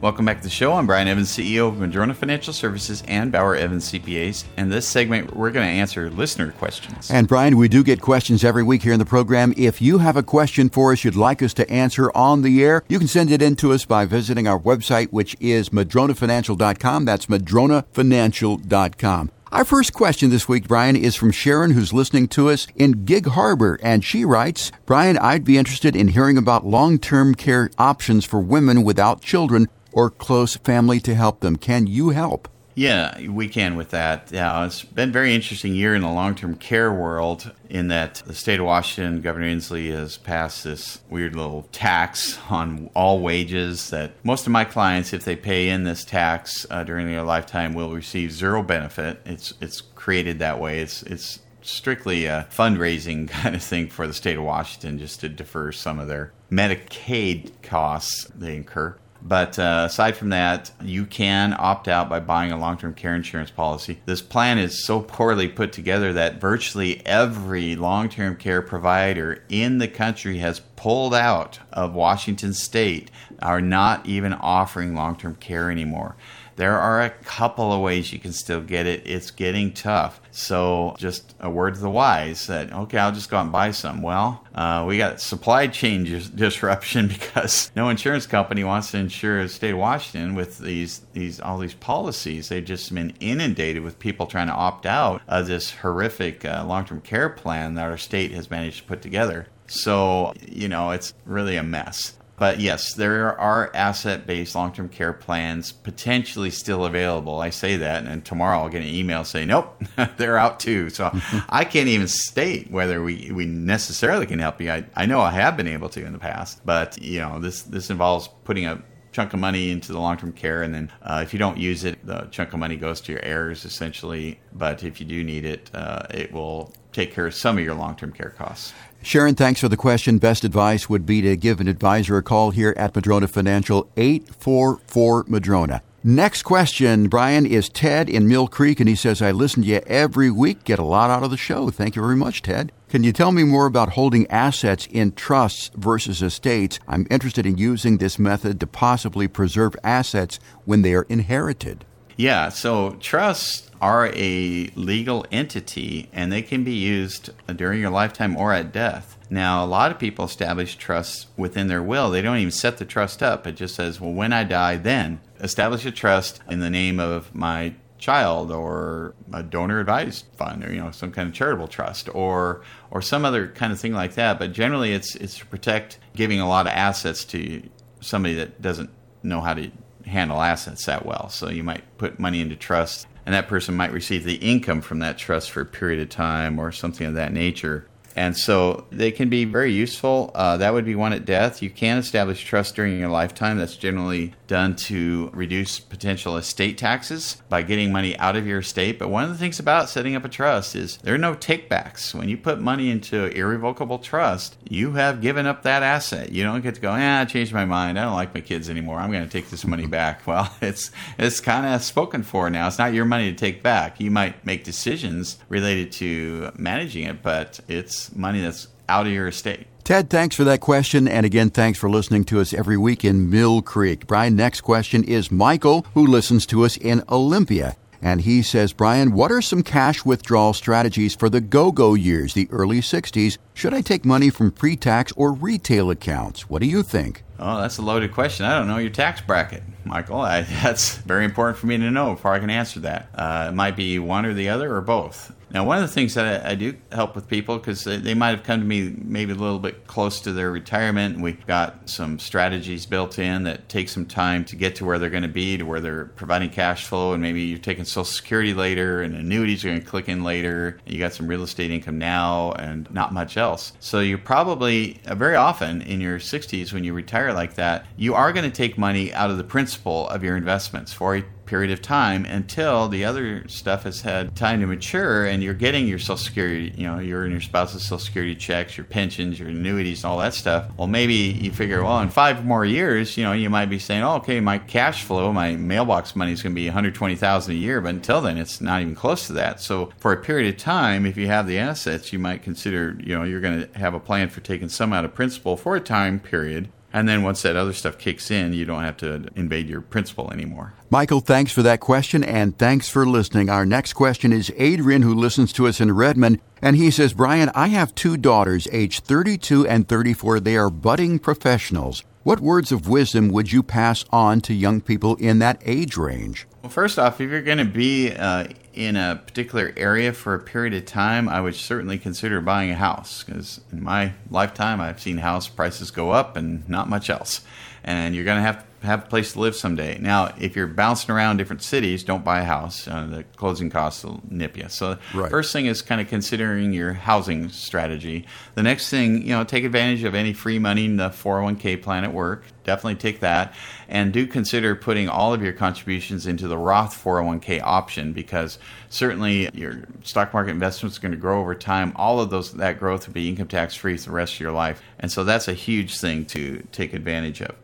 C: Welcome back to the show. I'm Brian Evans, CEO of Madrona Financial Services and Bauer Evans CPAs. In this segment, we're going to answer listener questions.
B: And Brian, we do get questions every week here in the program. If you have a question for us you'd like us to answer on the air, you can send it in to us by visiting our website, which is madronafinancial.com. That's madronafinancial.com. Our first question this week, Brian, is from Sharon, who's listening to us in Gig Harbor. And she writes Brian, I'd be interested in hearing about long term care options for women without children or close family to help them. Can you help?
C: Yeah, we can with that. Yeah, it's been a very interesting year in the long term care world in that the state of Washington, Governor Inslee has passed this weird little tax on all wages that most of my clients, if they pay in this tax uh, during their lifetime, will receive zero benefit. It's it's created that way. It's it's strictly a fundraising kind of thing for the state of Washington just to defer some of their Medicaid costs they incur. But uh, aside from that, you can opt out by buying a long term care insurance policy. This plan is so poorly put together that virtually every long term care provider in the country has pulled out of Washington state, are not even offering long term care anymore. There are a couple of ways you can still get it. It's getting tough. So, just a word to the wise that, okay, I'll just go out and buy some. Well, uh, we got supply chain disruption because no insurance company wants to insure the state of Washington with these, these all these policies. They've just been inundated with people trying to opt out of this horrific uh, long term care plan that our state has managed to put together. So, you know, it's really a mess. But yes, there are asset based long term care plans potentially still available. I say that, and tomorrow I'll get an email saying, nope, they're out too. So I can't even state whether we, we necessarily can help you. I, I know I have been able to in the past, but you know, this, this involves putting a chunk of money into the long-term care and then uh, if you don't use it the chunk of money goes to your heirs essentially but if you do need it uh, it will take care of some of your long-term care costs
B: Sharon, thanks for the question. Best advice would be to give an advisor a call here at Madrona Financial, 844 Madrona. Next question, Brian, is Ted in Mill Creek, and he says, I listen to you every week, get a lot out of the show. Thank you very much, Ted. Can you tell me more about holding assets in trusts versus estates? I'm interested in using this method to possibly preserve assets when they are inherited.
C: Yeah, so trusts are a legal entity and they can be used during your lifetime or at death. Now, a lot of people establish trusts within their will. They don't even set the trust up. It just says, well, when I die, then establish a trust in the name of my child or a donor advised fund or you know some kind of charitable trust or or some other kind of thing like that but generally it's it's to protect giving a lot of assets to somebody that doesn't know how to handle assets that well. So you might put money into trust, and that person might receive the income from that trust for a period of time or something of that nature. And so they can be very useful. Uh, that would be one at death. You can establish trust during your lifetime. That's generally done to reduce potential estate taxes by getting money out of your estate. But one of the things about setting up a trust is there are no takebacks. When you put money into an irrevocable trust, you have given up that asset. You don't get to go, ah, I changed my mind. I don't like my kids anymore. I'm going to take this money back. Well, it's it's kind of spoken for now. It's not your money to take back. You might make decisions related to managing it, but it's money that's out of your estate.
B: Ted, thanks for that question. And again, thanks for listening to us every week in Mill Creek. Brian, next question is Michael, who listens to us in Olympia. And he says, Brian, what are some cash withdrawal strategies for the go go years, the early 60s? Should I take money from pre tax or retail accounts? What do you think?
C: Oh, that's a loaded question. I don't know your tax bracket, Michael. I, that's very important for me to know before I can answer that. Uh, it might be one or the other or both. Now, one of the things that I, I do help with people because they, they, might have come to me maybe a little bit close to their retirement, and we've got some strategies built in that take some time to get to where they're going to be, to where they're providing cash flow, and maybe you're taking Social Security later, and annuities are going to click in later. You got some real estate income now, and not much else. So you're probably uh, very often in your 60s when you retire like that, you are going to take money out of the principal of your investments for a period of time until the other stuff has had time to mature and you're getting your social security you know your and your spouse's social security checks your pensions your annuities all that stuff. Well maybe you figure well in five more years you know you might be saying oh okay my cash flow my mailbox money is going to be 120000 a year but until then it's not even close to that. So for a period of time if you have the assets you might consider you know you're going to have a plan for taking some out of principal for a time period and then once that other stuff kicks in, you don't have to invade your principal anymore.
B: Michael, thanks for that question and thanks for listening. Our next question is Adrian, who listens to us in Redmond. And he says, Brian, I have two daughters, age 32 and 34. They are budding professionals. What words of wisdom would you pass on to young people in that age range?
C: Well, first off, if you're going to be uh, in a particular area for a period of time, I would certainly consider buying a house because in my lifetime, I've seen house prices go up and not much else. And you're going to have have a place to live someday. Now, if you're bouncing around different cities, don't buy a house. Uh, the closing costs will nip you. So, right. first thing is kind of considering your housing strategy. The next thing, you know, take advantage of any free money in the 401k plan at work. Definitely take that, and do consider putting all of your contributions into the Roth 401k option because certainly your stock market investment is going to grow over time. All of those that growth will be income tax free for the rest of your life, and so that's a huge thing to take advantage of.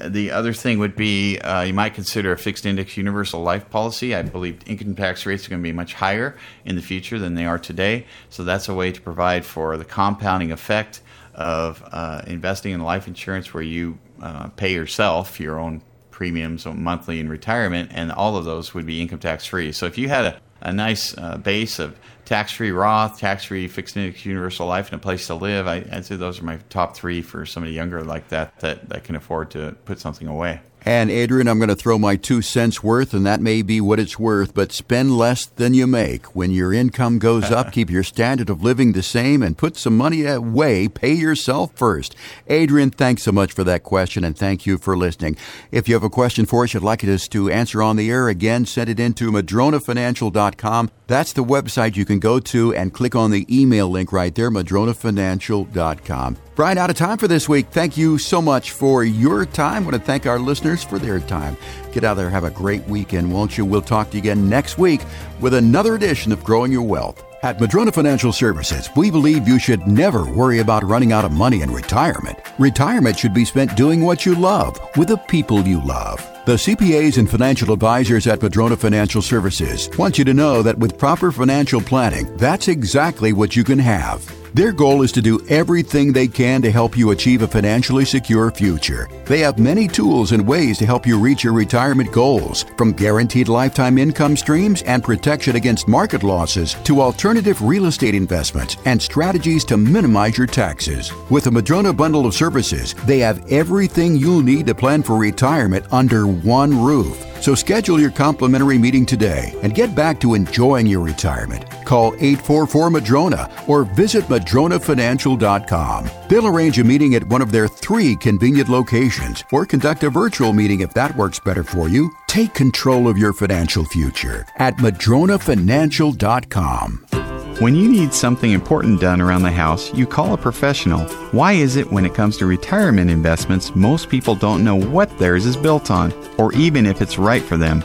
C: The other thing would be uh, you might consider a fixed index universal life policy. I believe income tax rates are going to be much higher in the future than they are today. So that's a way to provide for the compounding effect of uh, investing in life insurance where you uh, pay yourself your own premiums monthly in retirement, and all of those would be income tax free. So if you had a, a nice uh, base of tax free Roth, tax free fixed index universal life, and a place to live. I, would say those are my top three for somebody younger like that, that that can afford to put something away.
B: And Adrian, I'm going to throw my two cents worth, and that may be what it's worth, but spend less than you make. When your income goes up, keep your standard of living the same and put some money away. Pay yourself first. Adrian, thanks so much for that question, and thank you for listening. If you have a question for us you'd like us to answer on the air, again, send it into madronafinancial.com. That's the website you can go to and click on the email link right there, madronafinancial.com. Brian, out of time for this week. Thank you so much for your time. I want to thank our listeners for their time. Get out there, have a great weekend, won't you? We'll talk to you again next week with another edition of Growing Your Wealth. At Madrona Financial Services, we believe you should never worry about running out of money in retirement. Retirement should be spent doing what you love with the people you love. The CPAs and financial advisors at Madrona Financial Services want you to know that with proper financial planning, that's exactly what you can have. Their goal is to do everything they can to help you achieve a financially secure future. They have many tools and ways to help you reach your retirement goals, from guaranteed lifetime income streams and protection against market losses to alternative real estate investments and strategies to minimize your taxes. With a Madrona bundle of services, they have everything you'll need to plan for retirement under one roof. So schedule your complimentary meeting today and get back to enjoying your retirement. Call 844 Madrona or visit madronafinancial.com. They'll arrange a meeting at one of their three convenient locations or conduct a virtual meeting if that works better for you. Take control of your financial future at madronafinancial.com.
C: When you need something important done around the house, you call a professional. Why is it when it comes to retirement investments, most people don't know what theirs is built on, or even if it's right for them?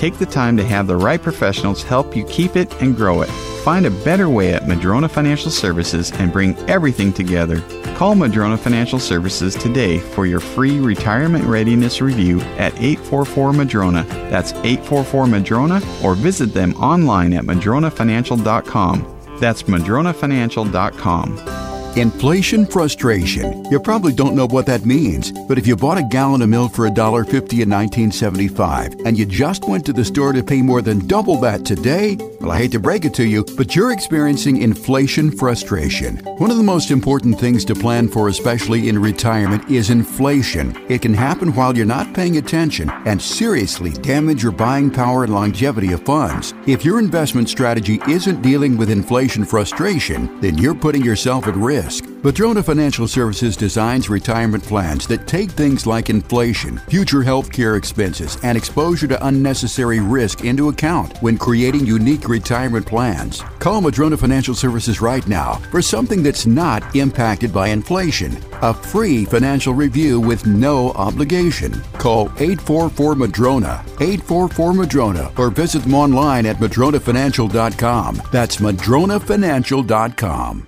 C: Take the time to have the right professionals help you keep it and grow it. Find a better way at Madrona Financial Services and bring everything together. Call Madrona Financial Services today for your free retirement readiness review at 844 Madrona. That's 844 Madrona or visit them online at madronafinancial.com. That's madronafinancial.com.
B: Inflation frustration. You probably don't know what that means, but if you bought a gallon of milk for $1.50 in 1975 and you just went to the store to pay more than double that today, well, I hate to break it to you, but you're experiencing inflation frustration. One of the most important things to plan for, especially in retirement, is inflation. It can happen while you're not paying attention and seriously damage your buying power and longevity of funds. If your investment strategy isn't dealing with inflation frustration, then you're putting yourself at risk. Madrona Financial Services designs retirement plans that take things like inflation, future health care expenses, and exposure to unnecessary risk into account when creating unique retirement plans. Call Madrona Financial Services right now for something that's not impacted by inflation. A free financial review with no obligation. Call 844 Madrona, 844 Madrona, or visit them online at madronafinancial.com. That's madronafinancial.com.